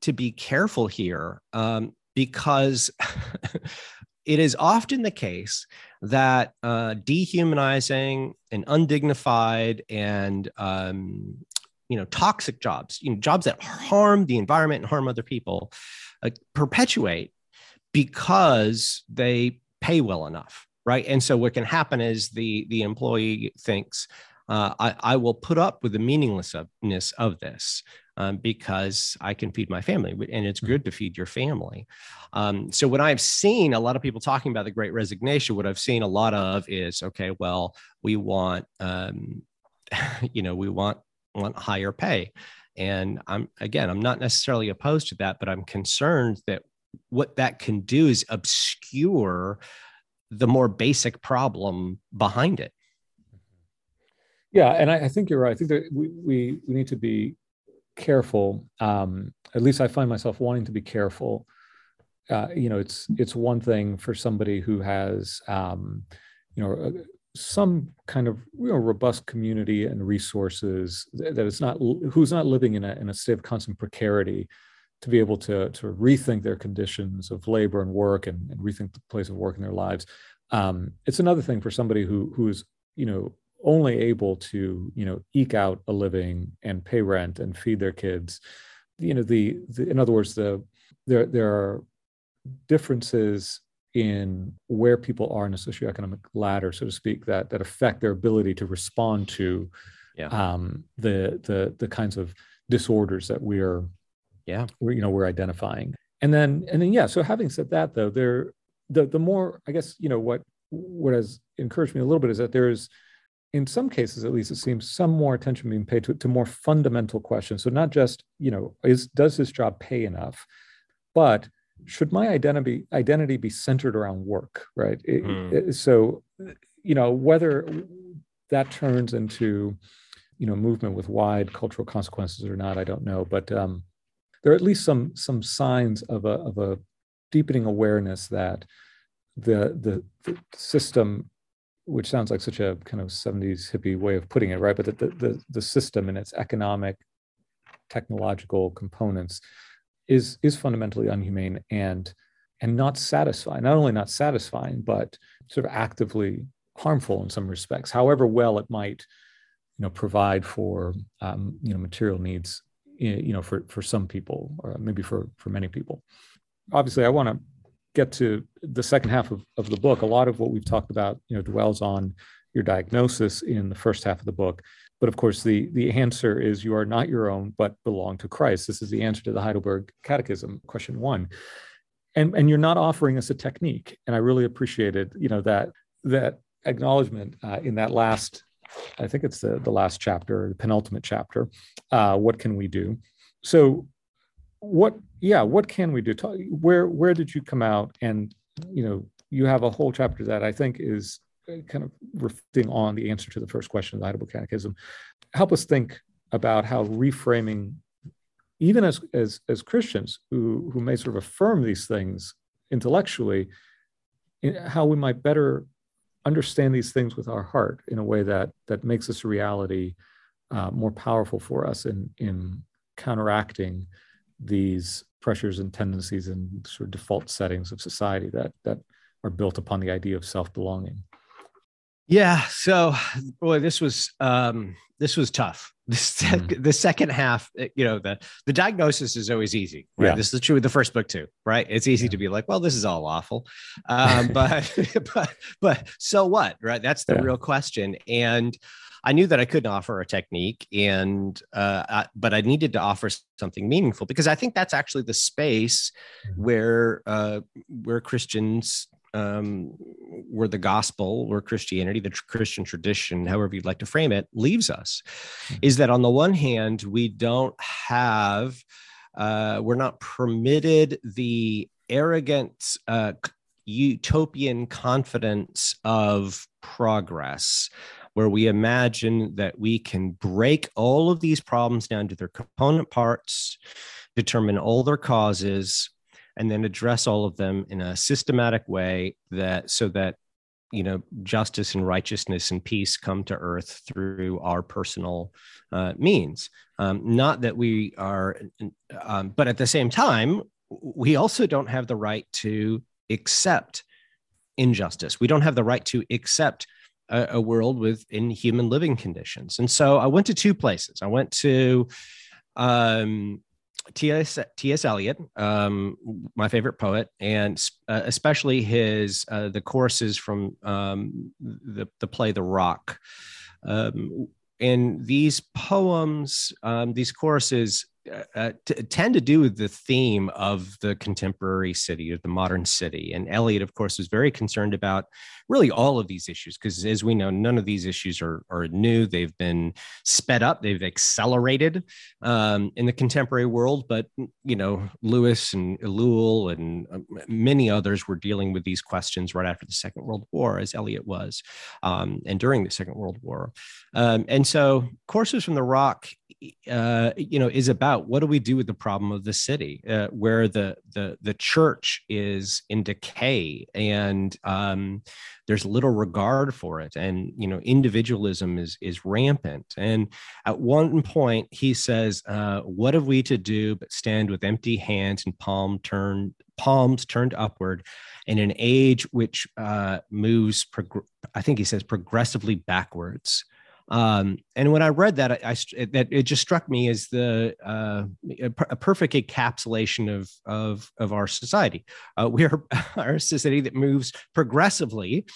to be careful here um, because (laughs) it is often the case that uh, dehumanizing and undignified and um, you know toxic jobs, you know jobs that harm the environment and harm other people, uh, perpetuate because they pay well enough right? And so what can happen is the the employee thinks uh, I, I, will put up with the meaninglessness of this um, because I can feed my family, and it's good to feed your family. Um, so what I've seen a lot of people talking about the Great Resignation, what I've seen a lot of is okay, well, we want, um, (laughs) you know, we want want higher pay, and I'm again, I'm not necessarily opposed to that, but I'm concerned that what that can do is obscure the more basic problem behind it. Yeah, and I, I, think you're right. I think that we we, we need to be careful. Um, at least I find myself wanting to be careful. Uh, you know, it's it's one thing for somebody who has um, you know uh, some kind of you know, robust community and resources that not who's not living in a in a state of constant precarity to be able to to rethink their conditions of labor and work and, and rethink the place of work in their lives. Um, it's another thing for somebody who who's you know only able to you know eke out a living and pay rent and feed their kids. You know the, the in other words the there there are differences in where people are in a socioeconomic ladder so to speak that that affect their ability to respond to yeah. um, the the the kinds of disorders that we are yeah. we're, you know we're identifying. And then and then yeah so having said that though there the the more i guess you know what what has encouraged me a little bit is that there's in some cases at least it seems some more attention being paid to, to more fundamental questions. So not just you know is does this job pay enough? But should my identity identity be centered around work right? Mm. it, so you know whether that turns into you know movement with wide cultural consequences or not i don't know. But um, there are at least some some signs of a of a deepening awareness that the the, the system which sounds like such a kind of 70s hippie way of putting it, right? But the, the, the system and its economic, technological components is is fundamentally unhumane and and not satisfying. Not only not satisfying, but sort of actively harmful in some respects. However well it might, you know, provide for um, you know material needs you know, for for some people, or maybe for for many people. Obviously, I want to get to the second half of, of the book. A lot of what we've talked about, you know, dwells on your diagnosis in the first half of the book. But of course, the the answer is you are not your own, but belong to Christ. This is the answer to the Heidelberg Catechism, question one. And and you're not offering us a technique. And I really appreciated, you know, that that acknowledgement uh, in that last I think it's the, the last chapter, the penultimate chapter. Uh, what can we do? So, what, yeah, what can we do? Where, where did you come out? And, you know, you have a whole chapter that I think is uh, kind of reflecting on the answer to the first question of the Heidelberg Catechism. Help us think about how reframing, even as, as, as Christians who, who may sort of affirm these things intellectually, how we might better understand these things with our heart in a way that that makes this reality uh, more powerful for us in in counteracting these pressures and tendencies and sort of default settings of society that that are built upon the idea of self-belonging yeah so boy this was um this was tough (laughs) the, mm. the second half you know the the diagnosis is always easy right yeah. this is true with the first book too right it's easy yeah. to be like well this is all awful (laughs) um, but (laughs) but but so what right that's the yeah. real question and I knew that I couldn't offer a technique, and uh, I, but I needed to offer something meaningful because I think that's actually the space mm-hmm. where uh, where Christians um, where the gospel, where Christianity, the Christian tradition, however you'd like to frame it, leaves us, mm-hmm. is that on the one hand, we don't have, uh, we're not permitted the arrogant, uh, utopian confidence of progress where we imagine that we can break all of these problems down to their component parts, determine all their causes, and then address all of them in a systematic way that so that you know justice and righteousness and peace come to earth through our personal uh, means. Um, not that we are um, but at the same time we also don't have the right to accept injustice. We don't have the right to accept a, a world with inhuman living conditions and so i went to two places i went to um, T.S. T.S. Eliot, um, my favorite poet, and uh, especially his uh, the choruses from um, the the play The Rock. Um, and these poems, um, these choruses, uh, uh, t- tend to do with the theme of the contemporary city or the modern city. And Eliot, of course, was very concerned about really all of these issues because, as we know, none of these issues are, are new. They've been sped up, they've accelerated um, in the contemporary world. But, you know, Lewis and Ellul and uh, many others were dealing with these questions right after the Second World War, as Eliot was, um, and during the Second World War. Um, and so, Choruses from the Rock uh, you know is about what do we do with the problem of the city uh, where the the the church is in decay and um, there's little regard for it and you know individualism is is rampant. And at one point he says uh, what have we to do but stand with empty hands and palm turned palms turned upward in an age which uh, moves prog- i think he says progressively backwards um, and when I read that, I, I, that it just struck me as the uh, a, perfect encapsulation of of of our society. Uh, we are (laughs) our society that moves progressively,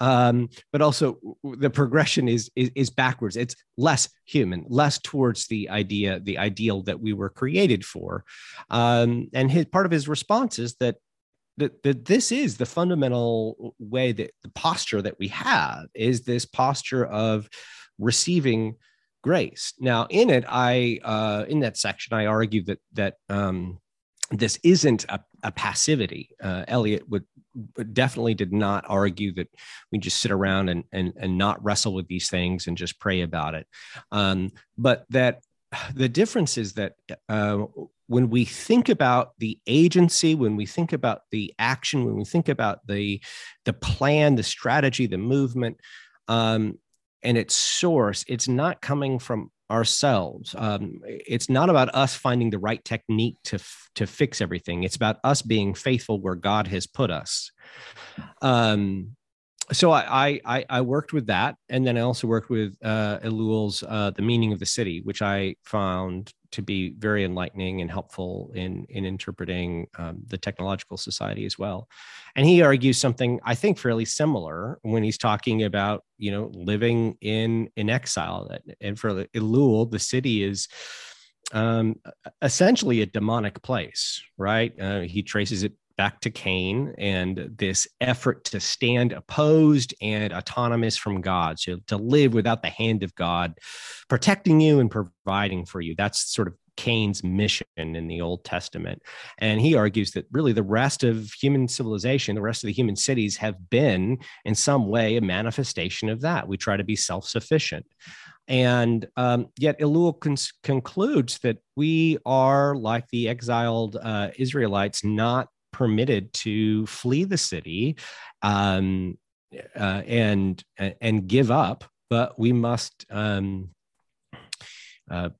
um, but also the progression is, is is backwards. It's less human, less towards the idea, the ideal that we were created for. Um, and his part of his response is that that, that this is the fundamental way that the posture that we have is this posture of receiving grace. Now, in it, I uh, in that section, I argue that that um, this isn't a, a passivity. Uh, Eliot would definitely did not argue that we just sit around and and and not wrestle with these things and just pray about it, um, but that the difference is that uh, when we think about the agency when we think about the action when we think about the the plan the strategy the movement um, and its source, it's not coming from ourselves. Um, it's not about us finding the right technique to to fix everything. It's about us being faithful where God has put us. Um, so I, I I worked with that, and then I also worked with uh, Ellul's uh, "The Meaning of the City," which I found to be very enlightening and helpful in in interpreting um, the technological society as well. And he argues something I think fairly similar when he's talking about you know living in in exile. And for Ellul, the city is um, essentially a demonic place, right? Uh, he traces it back to Cain and this effort to stand opposed and autonomous from God, so to live without the hand of God protecting you and providing for you. That's sort of Cain's mission in the Old Testament. And he argues that really the rest of human civilization, the rest of the human cities have been in some way a manifestation of that. We try to be self sufficient. And um, yet, Ellul con- concludes that we are like the exiled uh, Israelites, not permitted to flee the city um, uh, and and give up, but we must um, uh,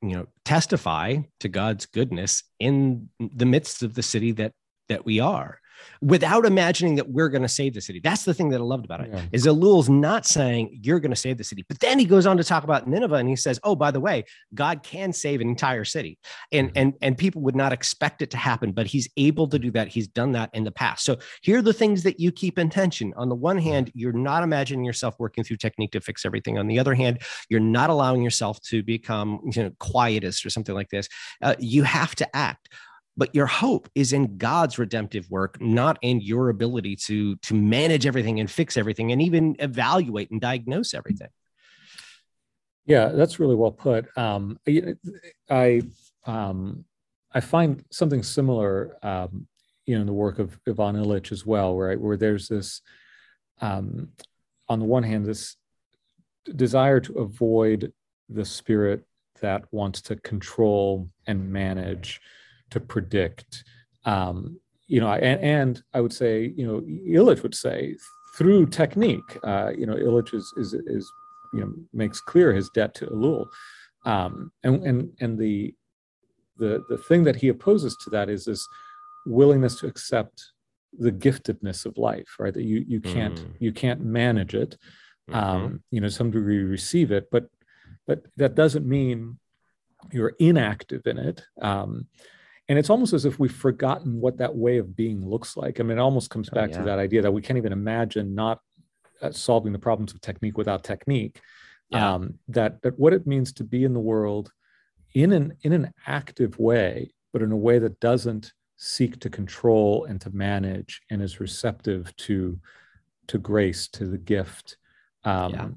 you know testify to God's goodness in the midst of the city that that we are without imagining that we're going to save the city. That's the thing that I loved about it. Yeah. Is Ellul's not saying you're going to save the city, but then he goes on to talk about Nineveh and he says, "Oh, by the way, God can save an entire city." And mm-hmm. and and people would not expect it to happen, but he's able to do that. He's done that in the past. So here are the things that you keep in tension. On the one hand, you're not imagining yourself working through technique to fix everything. On the other hand, you're not allowing yourself to become you know quietist or something like this. Uh, you have to act but your hope is in god's redemptive work not in your ability to to manage everything and fix everything and even evaluate and diagnose everything. Yeah that's really well put. Um, i um, i find something similar um, you know in the work of ivan illich as well right? Where there's this um, on the one hand this desire to avoid the spirit that wants to control and manage to predict. Um, you know, and, and, I would say, you know, Illich would say through technique. Uh, you know, Illich is, is is you know makes clear his debt to Ellul, um, and and and the the the thing that he opposes to that is this willingness to accept the giftedness of life, right? That you you can't mm. you can't manage it. Mm-hmm. Um, you know, some degree you receive it, but but that doesn't mean you're inactive in it. Um, and it's almost as if we've forgotten what that way of being looks like i mean it almost comes oh, back oh, yeah. to that idea that we can't even imagine not uh, solving the problems of technique without technique yeah. um, that that what it means to be in the world in an in an active way but in a way that doesn't seek to control and to manage and is receptive to to grace to the gift um, yeah.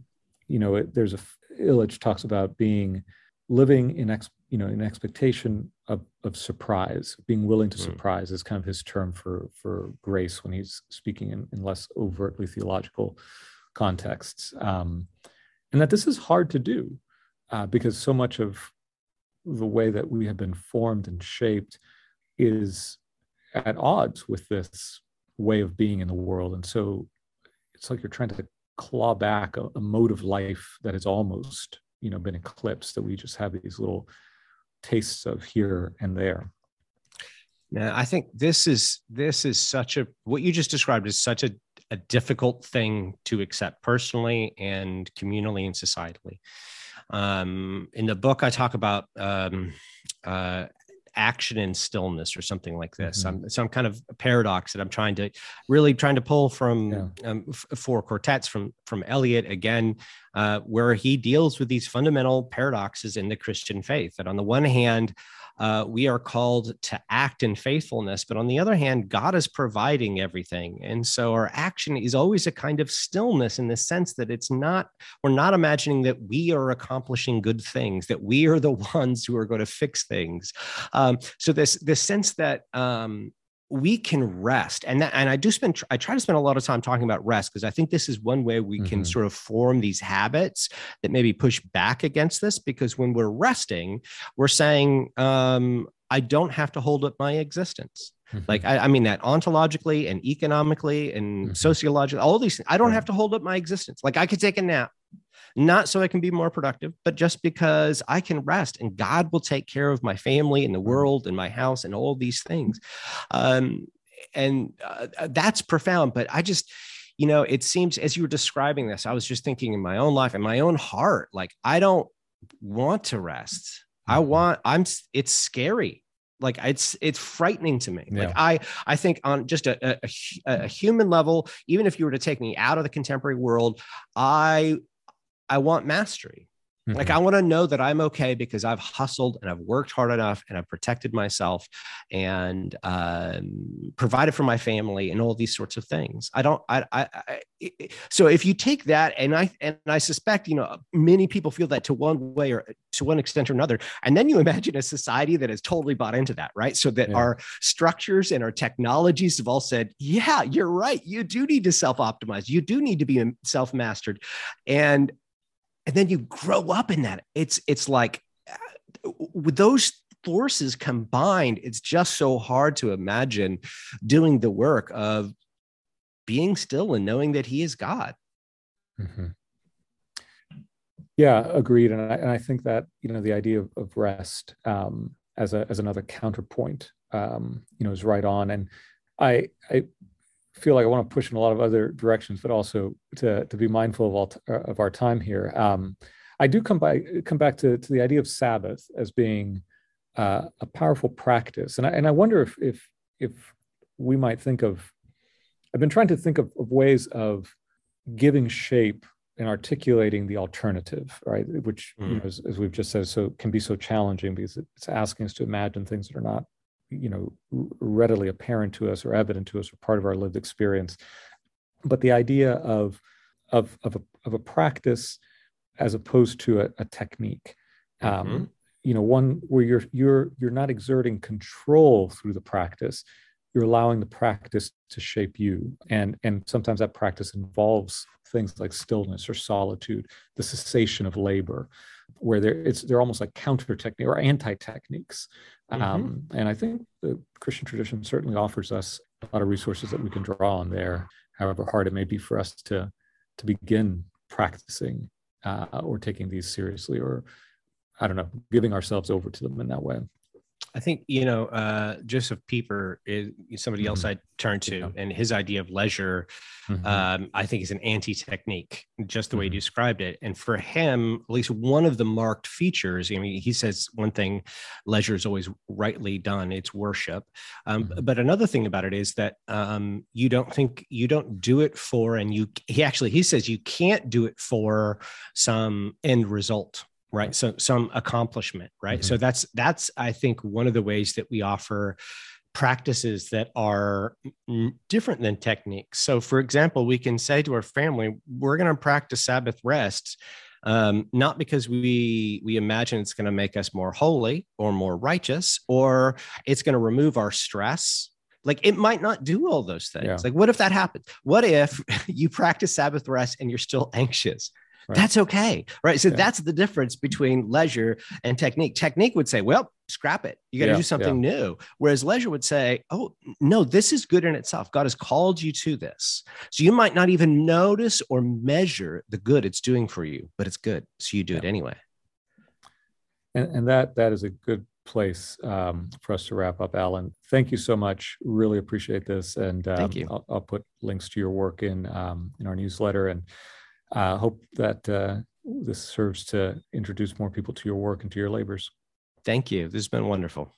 you know it, there's a illich talks about being living in ex, you know in expectation of, of surprise. Being willing to mm. surprise is kind of his term for for grace when he's speaking in, in less overtly theological contexts. Um, and that this is hard to do uh, because so much of the way that we have been formed and shaped is at odds with this way of being in the world. And so it's like you're trying to claw back a, a mode of life that has almost you know been eclipsed that we just have these little tastes of here and there. Now i think this is this is such a what you just described is such a, a difficult thing to accept personally and communally and societally. Um, in the book i talk about um, uh, action and stillness or something like this. Mm-hmm. some kind of a paradox that I'm trying to really trying to pull from yeah. um, f- four quartets from from Eliot again, uh, where he deals with these fundamental paradoxes in the Christian faith. That on the one hand, uh, we are called to act in faithfulness. But on the other hand, God is providing everything. And so our action is always a kind of stillness in the sense that it's not, we're not imagining that we are accomplishing good things, that we are the (laughs) ones who are going to fix things. Um, so this, this sense that, um, we can rest and that, and i do spend i try to spend a lot of time talking about rest because i think this is one way we mm-hmm. can sort of form these habits that maybe push back against this because when we're resting we're saying um, i don't have to hold up my existence mm-hmm. like I, I, mean that ontologically and economically and mm-hmm. sociologically all these things i don't have to hold up my existence like i could take a nap not so I can be more productive, but just because I can rest and God will take care of my family and the mm-hmm. world and my house and all these things. Um, and uh, uh, that's profound. But I just, you know, it seems as you were describing this, I was just thinking in my own life, in my own heart, like I don't want to rest. I mm-hmm. want, I'm, it's scary. Like it's, it's frightening to me. Yeah. Like I, I think on just a, a, a human level, even if you were to take me out of the contemporary world, I, I want mastery. Mm-hmm. Like I want to know that I'm okay because I've hustled and I've worked hard enough and I've protected myself and um, provided for my family and all these sorts of things. I don't. I, I, I. So if you take that and I and I suspect you know many people feel that to one way or to one extent or another, and then you (laughs) imagine a society that has totally bought into that, right? So that yeah. our structures and our technologies have all said, yeah, you're right. You do need to self optimize. You do need to be self mastered, and and then you grow up in that. It's it's like with those forces combined it's just so hard to imagine doing the work of being still and knowing that he is god. Mm-hmm. yeah agreed. And I, and I think that you know the idea of, of rest um, as a as another counterpoint um, you know is right on. And i i feel like I want to push in a lot of other directions, but also to to be mindful of all t- uh, of our time here. Um, I do come by come back to to the idea of Sabbath as being uh, a powerful practice, and I and I wonder if if if we might think of. I've been trying to think of, of ways of giving shape and articulating the alternative, right? Which, mm. you know, as, as, we've just said, so can be so challenging because it's asking us to imagine things that are not you know readily apparent to us or evident to us or part of our lived experience. But the idea of of of a, of a practice as opposed to a, a technique um, mm-hmm. you know one where you're you're you're not exerting control through the practice you're allowing the practice to shape you. And and sometimes that practice involves things like stillness or solitude the cessation of labor where they're it's they're almost like counter technique or anti techniques mm-hmm. um, and i think the christian tradition certainly offers us a lot of resources that we can draw on there however hard it may be for us to to begin practicing uh, or taking these seriously or i don't know giving ourselves over to them in that way I think you know uh, Josef Pieper is somebody mm-hmm. else I turn to, yeah. and his idea of leisure, mm-hmm. um, I think, is an anti-technique, just the way mm-hmm. you described it. And for him, at least one of the marked features. I mean, he says one thing: leisure is always rightly done; it's worship. Um, mm-hmm. but another thing about it is that um, you don't think you don't do it for, and you he actually he says you can't do it for some end result right? So some accomplishment right? Mm-hmm. so that's that's i think one of the ways that we offer practices that are different than techniques. So for example we can say to our family we're going to practice sabbath rest um, not because we we imagine it's going to make us more holy or more righteous or it's going to remove our stress. Like it might not do all those things. Yeah. like what if that happens? What if (laughs) you practice sabbath rest and you're still anxious Right. That's okay. Right. So yeah. that's the difference between leisure and technique. Technique would say, well, scrap it. You got to yeah, do something yeah. new. Whereas leisure would say, oh, no, this is good in itself. God has called you to this. So you might not even notice or measure the good it's doing for you, but it's good. So you do it anyway. And, and that that is a good place um, for us to wrap up, Alan. Thank you so much. Really appreciate this. And um, thank you. I'll, I'll, put links to your work in um, in our newsletter and uh, hope that uh, this serves to introduce more people to your work and to your labors. Thank you. This has been wonderful.